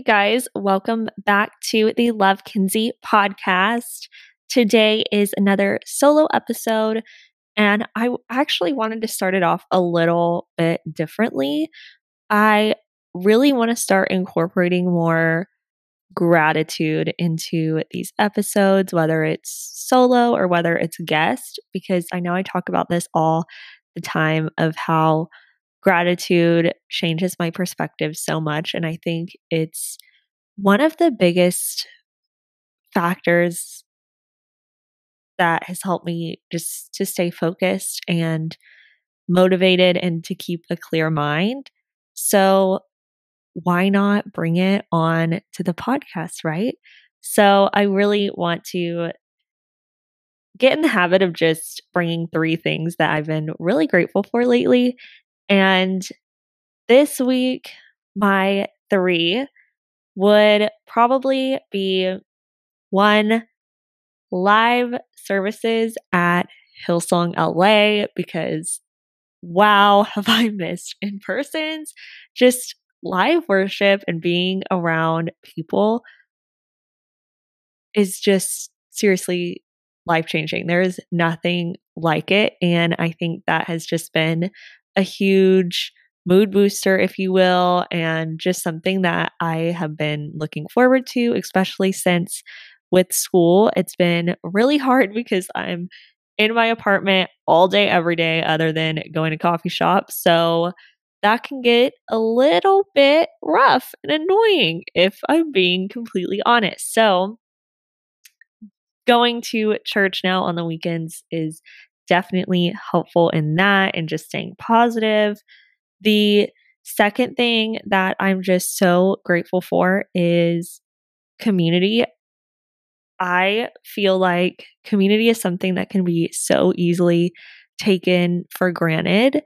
Hey guys, welcome back to the Love Kinsey podcast. Today is another solo episode, and I actually wanted to start it off a little bit differently. I really want to start incorporating more gratitude into these episodes, whether it's solo or whether it's guest, because I know I talk about this all the time of how gratitude changes my perspective so much. And I think it's one of the biggest factors that has helped me just to stay focused and motivated and to keep a clear mind. So, why not bring it on to the podcast, right? So, I really want to get in the habit of just bringing three things that I've been really grateful for lately and this week, my three would probably be one, live services at Hillsong LA because wow, have I missed in persons. Just live worship and being around people is just seriously life changing. There is nothing like it. And I think that has just been a huge mood booster, if you will, and just something that I have been looking forward to, especially since with school, it's been really hard because I'm in my apartment all day, every day, other than going to coffee shop. So that can get a little bit rough and annoying if I'm being completely honest. So, going to church now on the weekends is definitely helpful in that and just staying positive. The second thing that I'm just so grateful for is community. I feel like community is something that can be so easily taken for granted.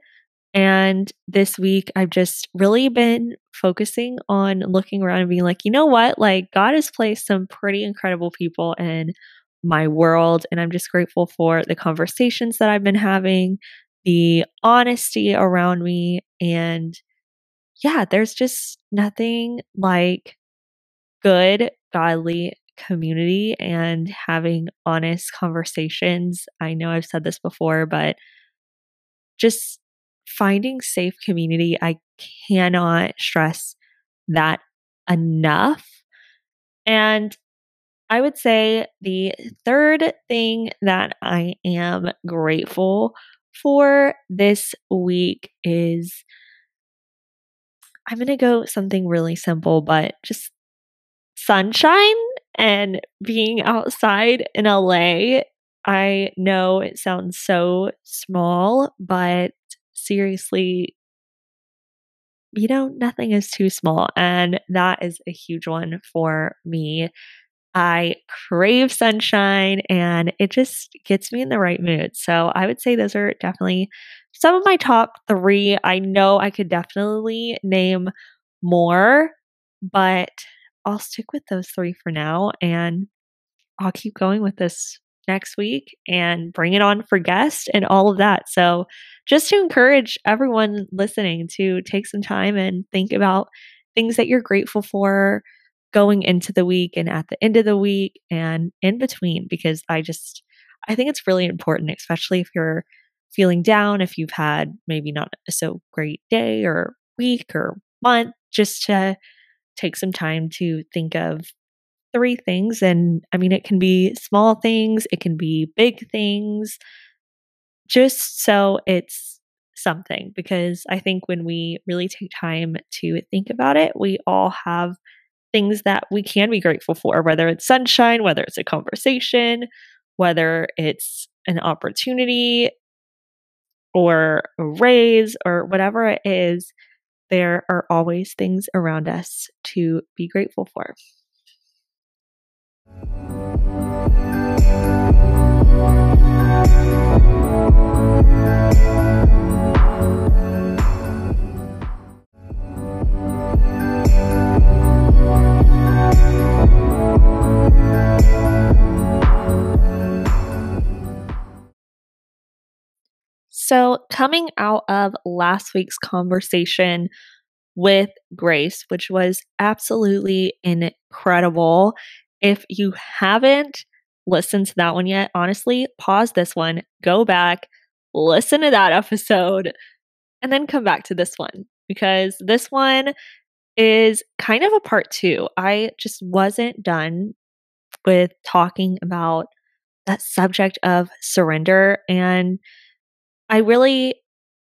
And this week, I've just really been focusing on looking around and being like, you know what? Like, God has placed some pretty incredible people in my world. And I'm just grateful for the conversations that I've been having, the honesty around me. And yeah, there's just nothing like good, godly community and having honest conversations. I know I've said this before, but just finding safe community, I cannot stress that enough. And I would say the third thing that I am grateful for this week is I'm going to go something really simple, but just sunshine and being outside in LA. I know it sounds so small, but seriously, you know, nothing is too small. And that is a huge one for me. I crave sunshine and it just gets me in the right mood. So I would say those are definitely some of my top three. I know I could definitely name more, but I'll stick with those three for now and I'll keep going with this next week and bring it on for guests and all of that. So, just to encourage everyone listening to take some time and think about things that you're grateful for, going into the week and at the end of the week and in between because I just I think it's really important especially if you're feeling down if you've had maybe not a so great day or week or month just to take some time to think of three things. And I mean it can be small things it can be big things. Just so it's something because I think when we really take time to think about it we all have things that we can be grateful for, whether it's sunshine, whether it's a conversation, whether it's an opportunity or a raise or whatever it is, there are always things around us to be grateful for. So, coming out of last week's conversation with Grace, which was absolutely incredible. If you haven't listened to that one yet, honestly, pause this one, go back, listen to that episode, and then come back to this one because this one is kind of a part two. I just wasn't done with talking about that subject of surrender. And I really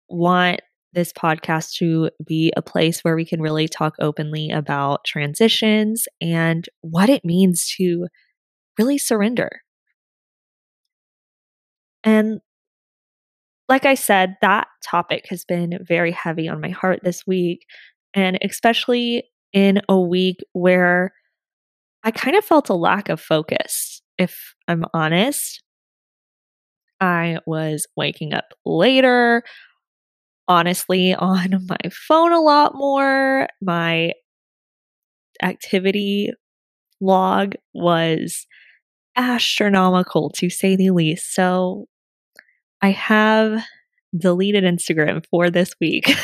want this podcast to be a place where we can really talk openly about transitions and what it means to really surrender. And like I said, that topic has been very heavy on my heart this week. And especially in a week where I kind of felt a lack of focus, if I'm honest. I was waking up later, honestly, on my phone a lot more. My activity log was astronomical to say the least. So I have deleted Instagram for this week.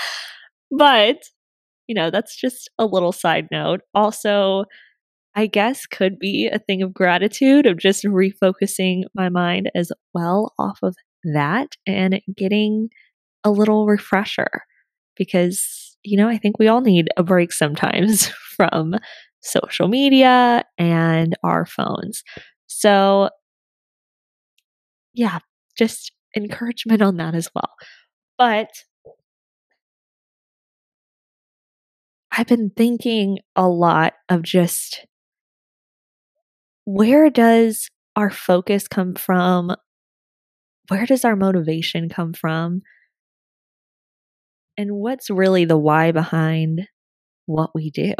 but, you know, that's just a little side note. Also, I guess could be a thing of gratitude of just refocusing my mind as well off of that and getting a little refresher because, you know, I think we all need a break sometimes from social media and our phones. So, yeah, just encouragement on that as well. But I've been thinking a lot of just where does our focus come from? Where does our motivation come from? And what's really the why behind what we do?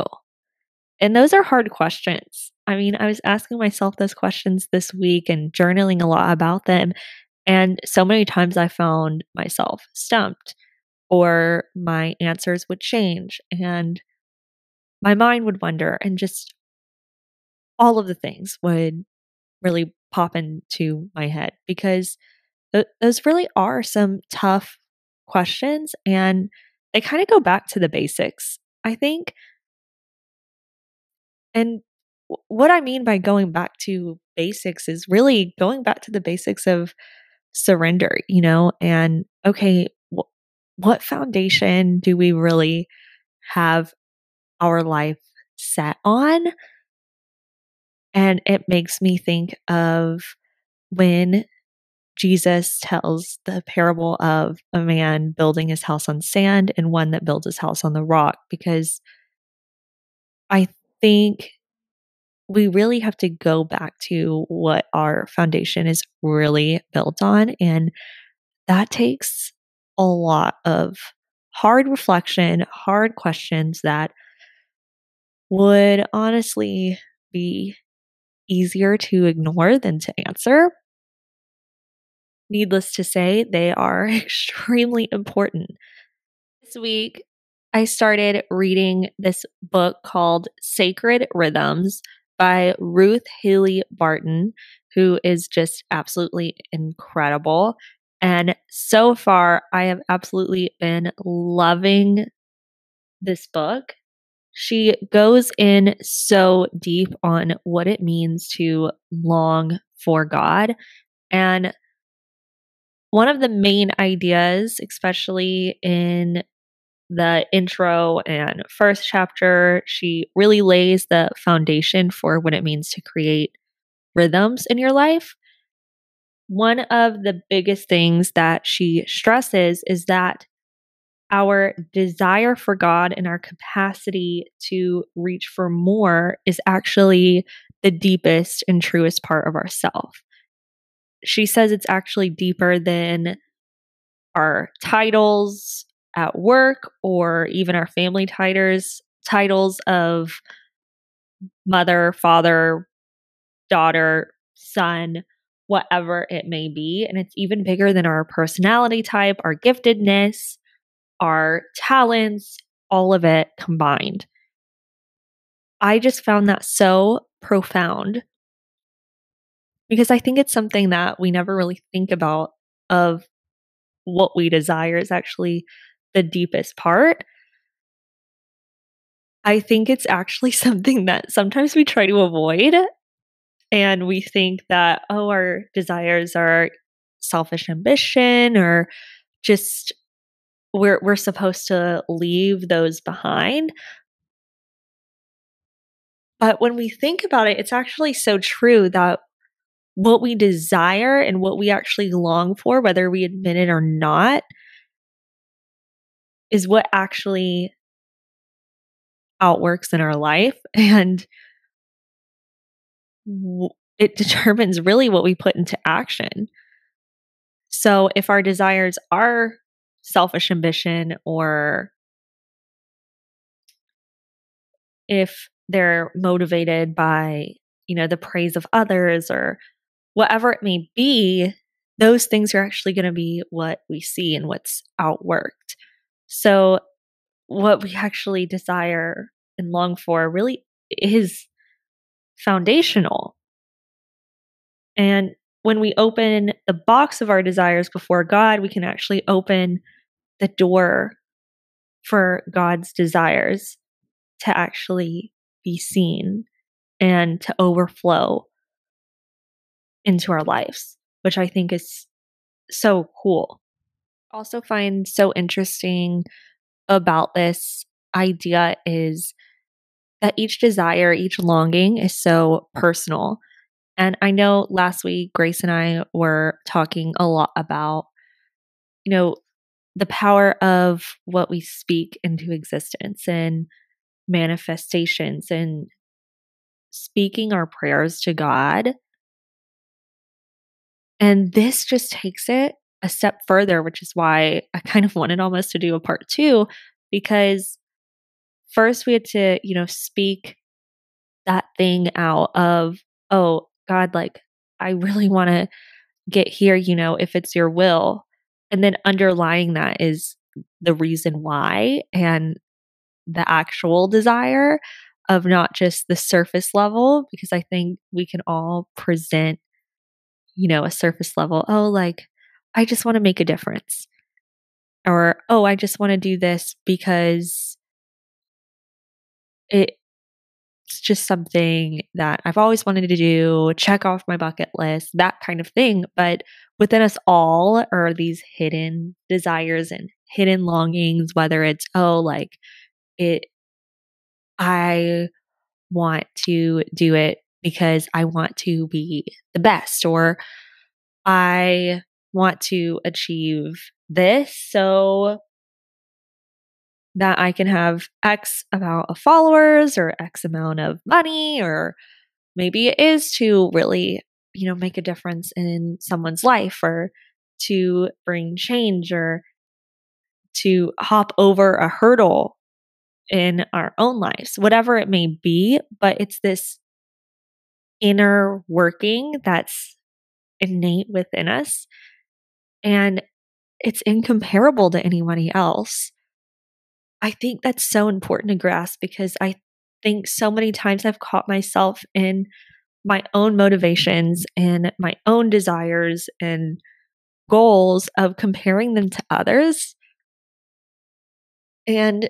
And those are hard questions. I mean, I was asking myself those questions this week and journaling a lot about them. And so many times I found myself stumped or my answers would change and my mind would wonder and just all of the things would really pop into my head because th- those really are some tough questions and they kind of go back to the basics. I think and what I mean by going back to basics is really going back to the basics of surrender, you know, and okay, wh- what foundation do we really have our life set on? And it makes me think of when Jesus tells the parable of a man building his house on sand and one that builds his house on the rock, because I think we really have to go back to what our foundation is really built on. And that takes a lot of hard reflection, hard questions that would honestly be easier to ignore than to answer. Needless to say, they are extremely important. This week, I started reading this book called Sacred Rhythms by Ruth Haley Barton, who is just absolutely incredible. And so far, I have absolutely been loving this book. She goes in so deep on what it means to long for God. And one of the main ideas, especially in the intro and first chapter, she really lays the foundation for what it means to create rhythms in your life. One of the biggest things that she stresses is that our desire for God and our capacity to reach for more is actually the deepest and truest part of ourself. She says it's actually deeper than our titles, at work or even our family titles titles of mother, father, daughter, son, whatever it may be. And it's even bigger than our personality type, our giftedness, our talents, all of it combined. I just found that so profound because I think it's something that we never really think about of what we desire is actually the deepest part. I think it's actually something that sometimes we try to avoid. And we think that, oh, our desires are selfish ambition or just we're we're supposed to leave those behind. But when we think about it, it's actually so true that what we desire and what we actually long for, whether we admit it or not, is what actually outworks in our life. And it determines really what we put into action. So if our desires are selfish ambition or if they're motivated by, you know, the praise of others or whatever it may be, those things are actually going to be what we see and what's outworked. So, what we actually desire and long for really is foundational. And when we open the box of our desires before God, we can actually open the door for God's desires to actually be seen and to overflow into our lives, which I think is so cool. Also, find so interesting about this idea is that each desire, each longing is so personal. And I know last week, Grace and I were talking a lot about, you know, the power of what we speak into existence and manifestations and speaking our prayers to God. And this just takes it a step further, which is why I kind of wanted almost to do a part two, because first we had to, you know, speak that thing out of, oh, God, like, I really want to get here, you know, if it's your will. And then underlying that is the reason why and the actual desire of not just the surface level, because I think we can all present, you know, a surface level, oh, like, I just want to make a difference. Or, oh, I just want to do this because it it's just something that I've always wanted to do, check off my bucket list, that kind of thing. But within us all are these hidden desires and hidden longings, whether it's, oh, like it, I want to do it because I want to be the best, or I want to achieve this. So that I can have X amount of followers or X amount of money, or maybe it is to really, you know, make a difference in someone's life or to bring change or to hop over a hurdle in our own lives, whatever it may be. But it's this inner working that's innate within us. And it's incomparable to anybody else. I think that's so important to grasp because I think so many times I've caught myself in my own motivations and my own desires and goals of comparing them to others and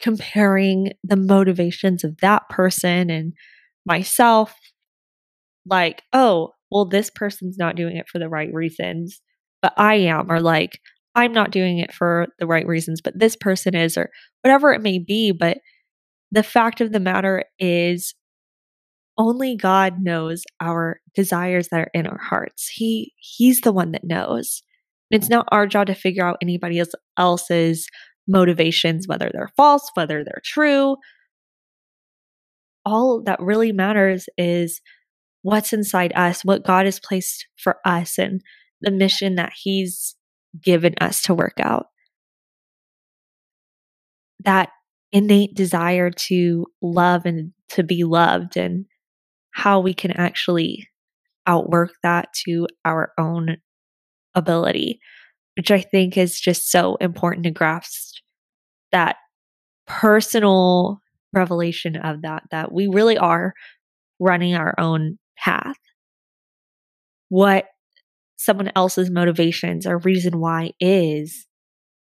comparing the motivations of that person and myself like oh well this person's not doing it for the right reasons but i am or like I'm not doing it for the right reasons, but this person is, or whatever it may be. But the fact of the matter is, only God knows our desires that are in our hearts. He He's the one that knows. It's not our job to figure out anybody else's motivations, whether they're false, whether they're true. All that really matters is what's inside us, what God has placed for us, and the mission that He's given us to work out. That innate desire to love and to be loved, and how we can actually outwork that to our own ability, which I think is just so important to grasp that personal revelation of that, that we really are running our own path. What someone else's motivations or reason why is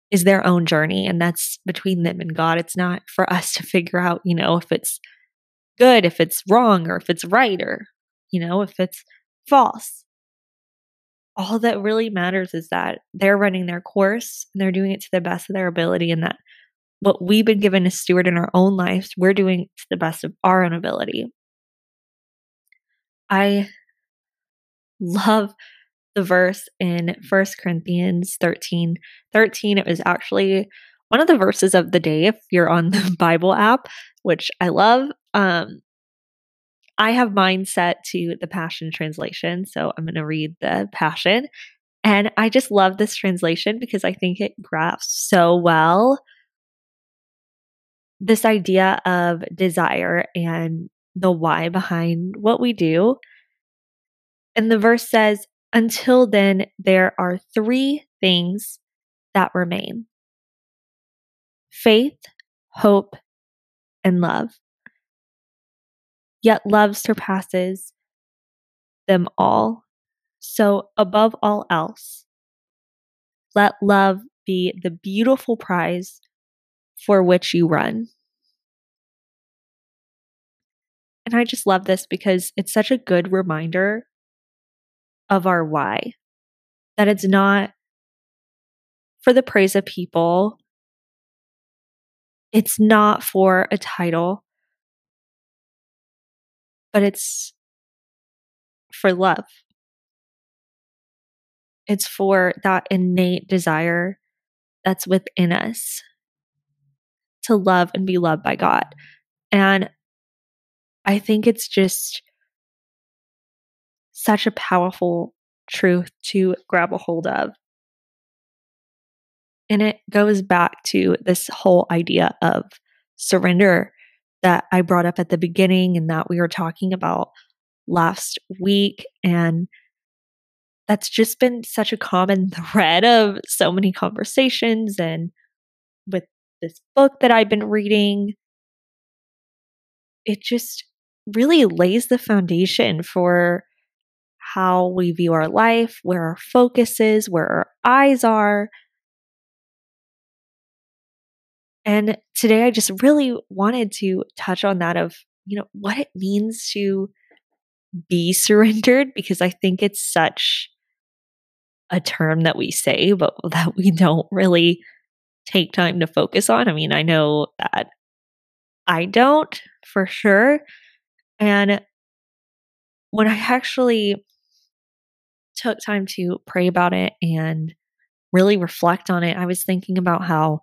is their own journey and that's between them and God. It's not for us to figure out, you know, if it's good, if it's wrong, or if it's right, or, you know, if it's false. All that really matters is that they're running their course and they're doing it to the best of their ability, and that what we've been given to steward in our own lives, we're doing to the best of our own ability. I love the verse in First Corinthians 13 13. It was actually one of the verses of the day if you're on the Bible app, which I love. Um, I have mine set to the Passion Translation, so I'm going to read the Passion. And I just love this translation because I think it grasps so well this idea of desire and the why behind what we do. And the verse says, Until then, there are three things that remain faith, hope, and love. Yet love surpasses them all. So, above all else, let love be the beautiful prize for which you run. And I just love this because it's such a good reminder of our why. That it's not for the praise of people, it's not for a title, but it's for love. It's for that innate desire that's within us to love and be loved by God. And I think it's just such a powerful truth to grab a hold of. And it goes back to this whole idea of surrender that I brought up at the beginning and that we were talking about last week. And that's just been such a common thread of so many conversations and with this book that I've been reading. It just really lays the foundation for how we view our life, where our focus is, where our eyes are. And today I just really wanted to touch on that of, you know, what it means to be surrendered because I think it's such a term that we say, but that we don't really take time to focus on. I mean, I know that I don't for sure. And when I actually took time to pray about it and really reflect on it, I was thinking about how,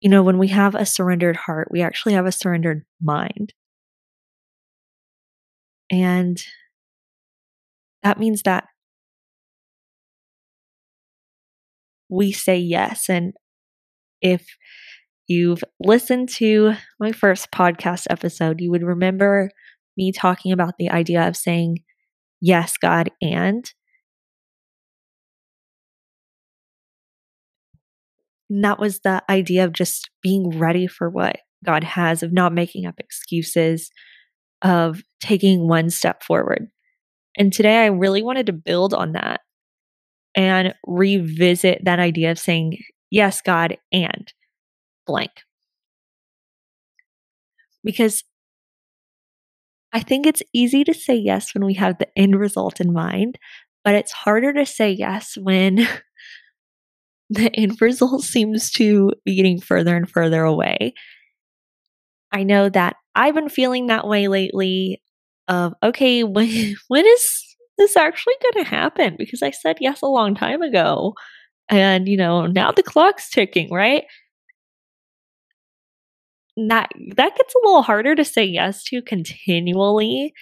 you know, when we have a surrendered heart, we actually have a surrendered mind. And that means that we say yes. And if you've listened to my first podcast episode, you would remember me talking about the idea of saying, Yes, God, and. And that was the idea of just being ready for what God has, of not making up excuses, of taking one step forward. And today I really wanted to build on that and revisit that idea of saying, Yes, God, and blank. Because I think it's easy to say yes when we have the end result in mind, but it's harder to say yes when the end result seems to be getting further and further away. I know that I've been feeling that way lately of okay, when when is this actually going to happen? Because I said yes a long time ago. And you know, now the clock's ticking, right? that that gets a little harder to say yes to continually.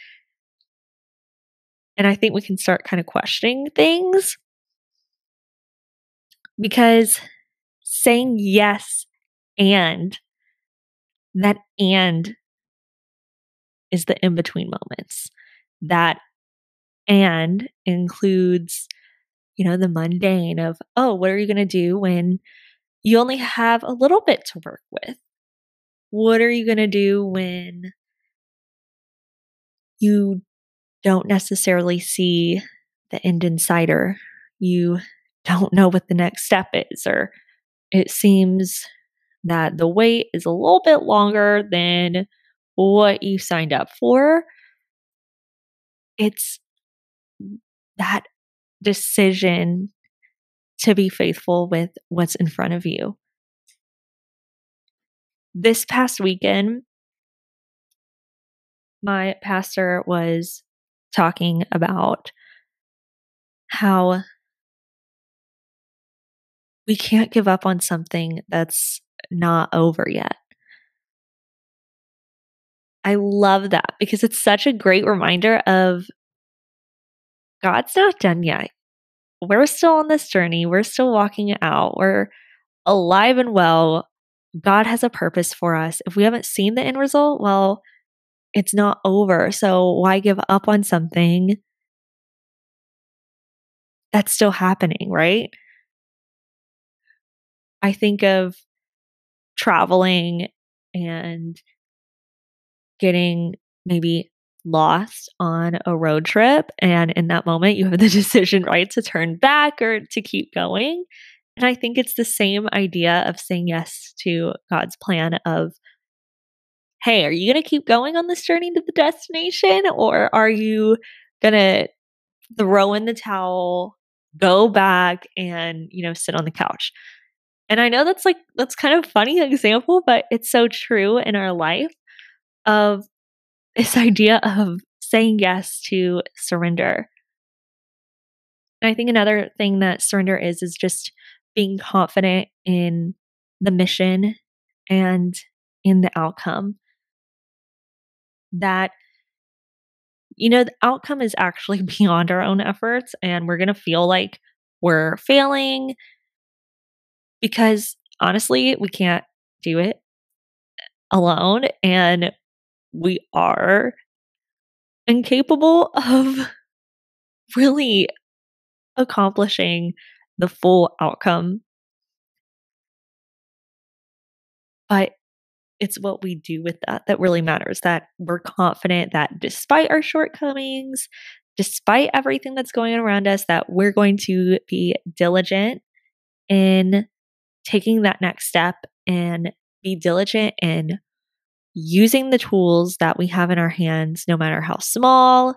And I think we can start kind of questioning things because saying yes and that and is the in between moments. That and includes, you know, the mundane of, oh, what are you going to do when you only have a little bit to work with? What are you going to do when you don't necessarily see the end in sight or you don't know what the next step is or it seems that the wait is a little bit longer than what you signed up for, it's that decision to be faithful with what's in front of you. This past weekend, my pastor was talking about how we can't give up on something that's not over yet. I love that because it's such a great reminder of God's not done yet. We're still on this journey. We're still walking it out. We're alive and well. God has a purpose for us. If we haven't seen the end result, well, it's not over. So why give up on something that's still happening, right? I think of traveling and getting maybe lost on a road trip. And in that moment, you have the decision, right, to turn back or to keep going. And I think it's the same idea of saying yes to God's plan of, hey, are you going to keep going on this journey to the destination or are you going to throw in the towel, go back and, you know, sit on the couch? And I know that's like, that's kind of funny example, but it's so true in our life of this idea of saying yes to surrender. And I think another thing that surrender is is just being confident in the mission and in the outcome. That, you know, the outcome is actually beyond our own efforts, and we're going to feel like we're failing because honestly, we can't do it alone. And we are incapable of really accomplishing the full outcome. But it's what we do with that that really matters. That we're confident that despite our shortcomings, despite everything that's going on around us, that we're going to be diligent in taking that next step and be diligent in using the tools that we have in our hands, no matter how small,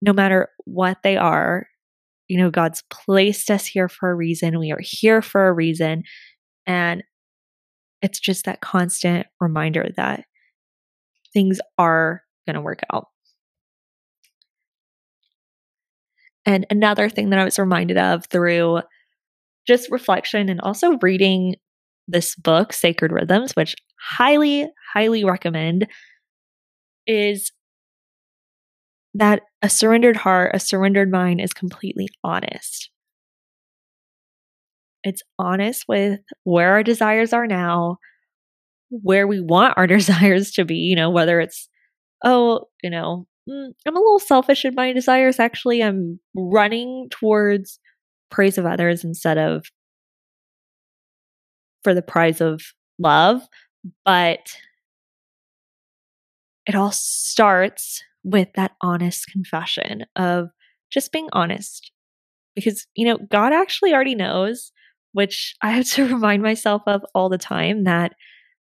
no matter what they are. You know, God's placed us here for a reason. We are here for a reason. And it's just that constant reminder that things are going to work out. And another thing that I was reminded of through just reflection and also reading this book, Sacred Rhythms, which highly, highly recommend, is that a surrendered heart, a surrendered mind is completely honest. It's honest with where our desires are now, where we want our desires to be, you know, whether it's, oh, you know, mm, I'm a little selfish in my desires. Actually, I'm running towards praise of others instead of for the prize of love. But it all starts with that honest confession of just being honest. Because, you know, God actually already knows, which I have to remind myself of all the time that,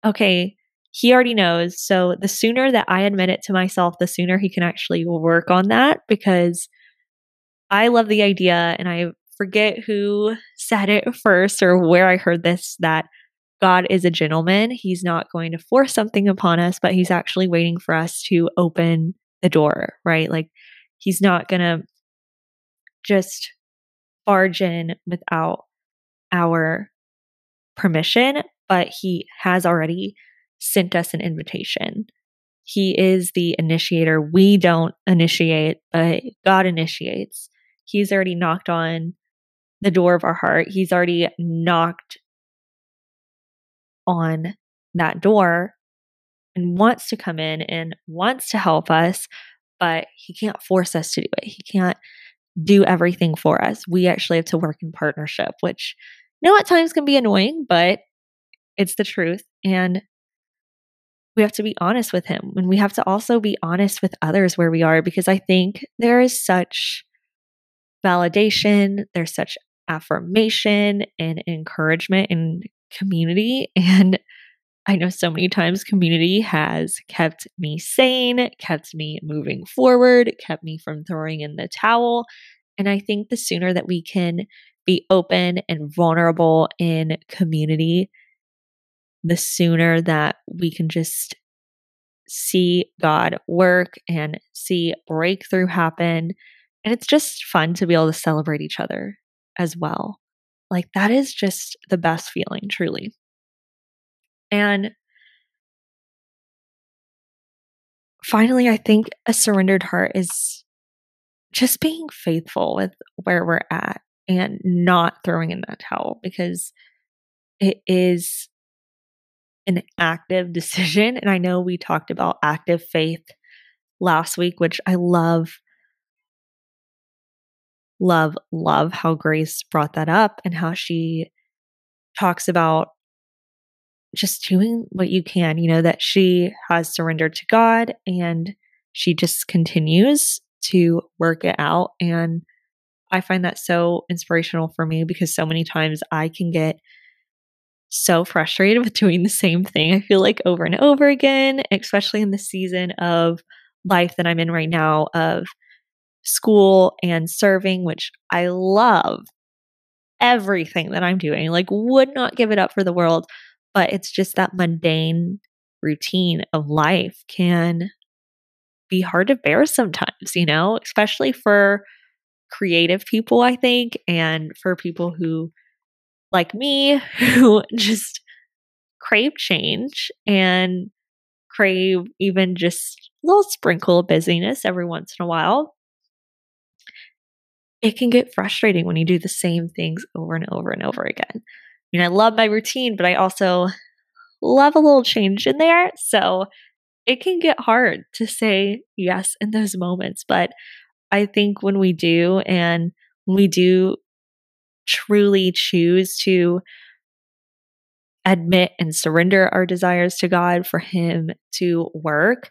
okay, he already knows. So the sooner that I admit it to myself, the sooner he can actually work on that because I love the idea and I forget who said it first or where I heard this that God is a gentleman. He's not going to force something upon us, but he's actually waiting for us to open the door, right? Like he's not going to just barge in without our permission, but he has already sent us an invitation. He is the initiator. We don't initiate, but God initiates. He's already knocked on the door of our heart. He's already knocked on that door and wants to come in and wants to help us, but he can't force us to do it. He can't do everything for us. We actually have to work in partnership, which you know at times can be annoying, but it's the truth. And we have to be honest with him. And we have to also be honest with others where we are because I think there is such validation, there's such affirmation and encouragement and community. And I know so many times community has kept me sane, kept me moving forward, kept me from throwing in the towel. And I think the sooner that we can be open and vulnerable in community, the sooner that we can just see God work and see breakthrough happen. And it's just fun to be able to celebrate each other as well. Like, that is just the best feeling, truly. And finally, I think a surrendered heart is just being faithful with where we're at and not throwing in that towel because it is an active decision. And I know we talked about active faith last week, which I love, love, love how Grace brought that up and how she talks about just doing what you can, you know, that she has surrendered to God and she just continues to work it out. And I find that so inspirational for me because so many times I can get so frustrated with doing the same thing. I feel like over and over again, especially in the season of life that I'm in right now of school and serving, which I love everything that I'm doing. Like, would not give it up for the world. But it's just that mundane routine of life can be hard to bear sometimes, you know, especially for creative people, I think, and for people who, like me, who just crave change and crave even just a little sprinkle of busyness every once in a while. It can get frustrating when you do the same things over and over and over again. I mean, I love my routine, but I also love a little change in there. So it can get hard to say yes in those moments. But I think when we do, and we do truly choose to admit and surrender our desires to God for Him to work,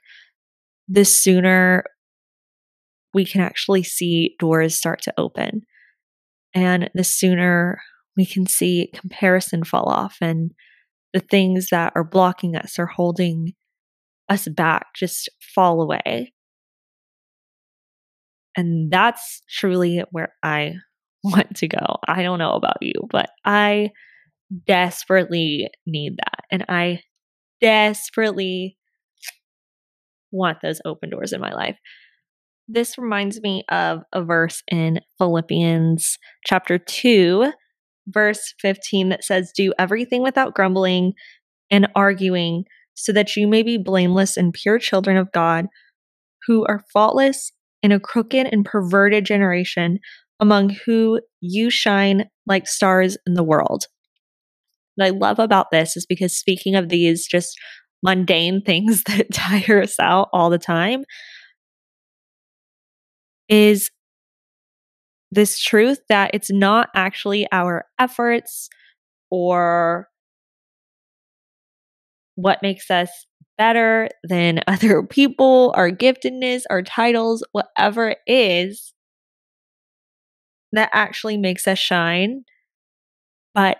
the sooner we can actually see doors start to open. And the sooner we can see comparison fall off and the things that are blocking us or holding us back just fall away. And that's truly where I want to go. I don't know about you, but I desperately need that. And I desperately want those open doors in my life. This reminds me of a verse in Philippians chapter 2, verse 15 that says, Do everything without grumbling and arguing, so that you may be blameless and pure children of God, who are faultless in a crooked and perverted generation, among who you shine like stars in the world. What I love about this is because speaking of these just mundane things that tire us out all the time, is this truth that it's not actually our efforts or what makes us better than other people, our giftedness, our titles, whatever it is that actually makes us shine. But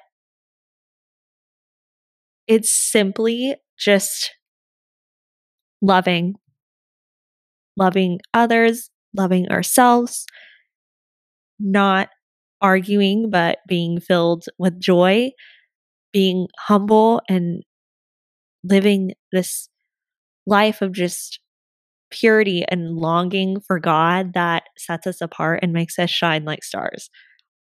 it's simply just loving, loving others, loving ourselves, not arguing, but being filled with joy, being humble and living this life of just purity and longing for God that sets us apart and makes us shine like stars.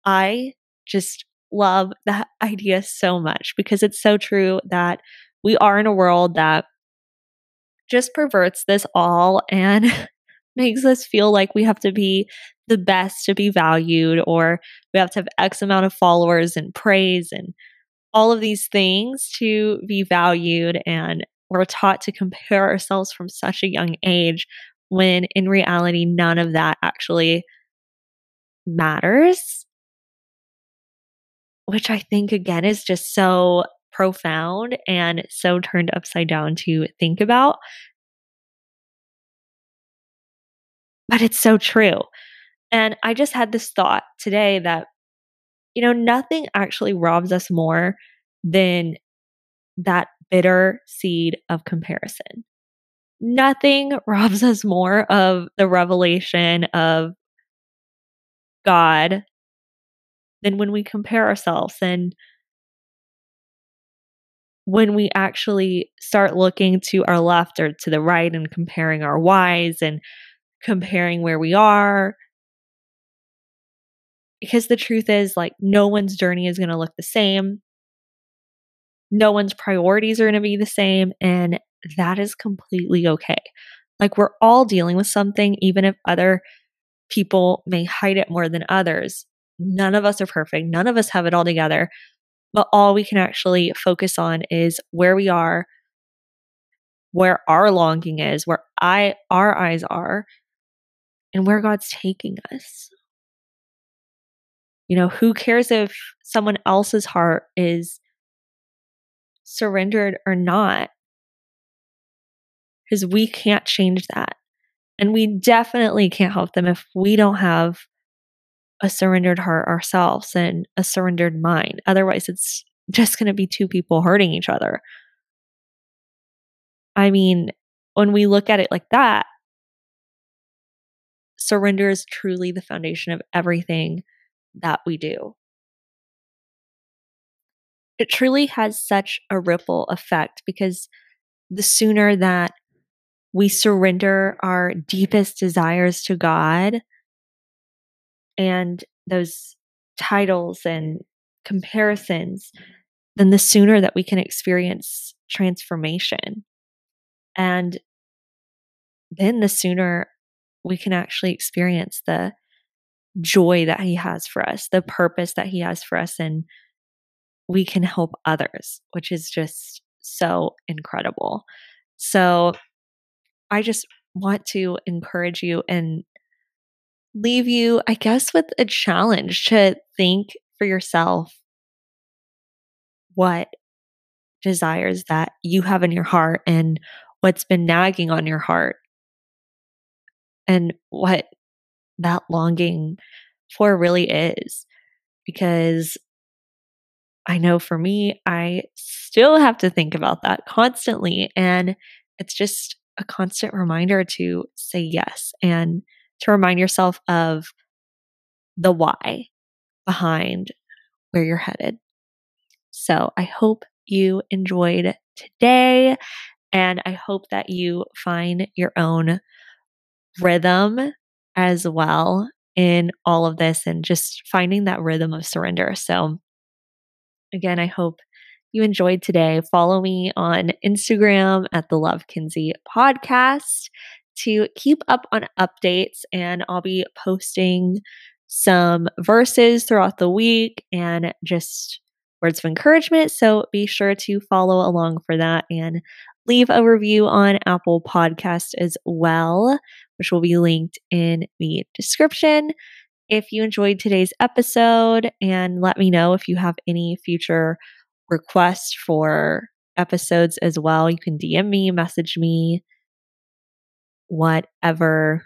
I just love that idea so much because it's so true that we are in a world that just perverts this all and makes us feel like we have to be the best to be valued or we have to have X amount of followers and praise and all of these things to be valued and we're taught to compare ourselves from such a young age when in reality none of that actually matters. Which i think again is just so profound and so turned upside down to think about but it's so true and i just had this thought today that You know, nothing actually robs us more than that bitter seed of comparison. Nothing robs us more of the revelation of God than when we compare ourselves and when we actually start looking to our left or to the right and comparing our whys and comparing where we are. Because the truth is, like, no one's journey is going to look the same. No one's priorities are going to be the same. And that is completely okay. Like, we're all dealing with something, even if other people may hide it more than others. None of us are perfect. None of us have it all together. But all we can actually focus on is where we are, where our longing is, where I our eyes are, and where God's taking us. You know, who cares if someone else's heart is surrendered or not? Because we can't change that. And we definitely can't help them if we don't have a surrendered heart ourselves and a surrendered mind. Otherwise, it's just going to be two people hurting each other. I mean, when we look at it like that, surrender is truly the foundation of everything that we do. It truly has such a ripple effect because the sooner that we surrender our deepest desires to God, and those titles and comparisons, then the sooner that we can experience transformation. And then the sooner we can actually experience the joy that He has for us, the purpose that He has for us, and we can help others, which is just so incredible. So I just want to encourage you and leave you, I guess, with a challenge to think for yourself what desires that you have in your heart and what's been nagging on your heart and what that longing for really is. Because I know for me, I still have to think about that constantly. And it's just a constant reminder to say yes and to remind yourself of the why behind where you're headed. So I hope you enjoyed today and I hope that you find your own rhythm as well in all of this and just finding that rhythm of surrender. So, again, I hope you enjoyed today. Follow me on Instagram at the Love Kinsey podcast to keep up on updates, and I'll be posting some verses throughout the week and just words of encouragement. So be sure to follow along for that and leave a review on Apple Podcast as well, which will be linked in the description. If you enjoyed today's episode, and let me know if you have any future requests for episodes as well. You can DM me, message me, whatever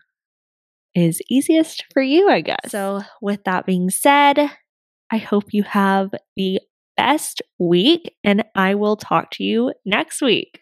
is easiest for you, I guess. So, with that being said, I hope you have the best week, and I will talk to you next week.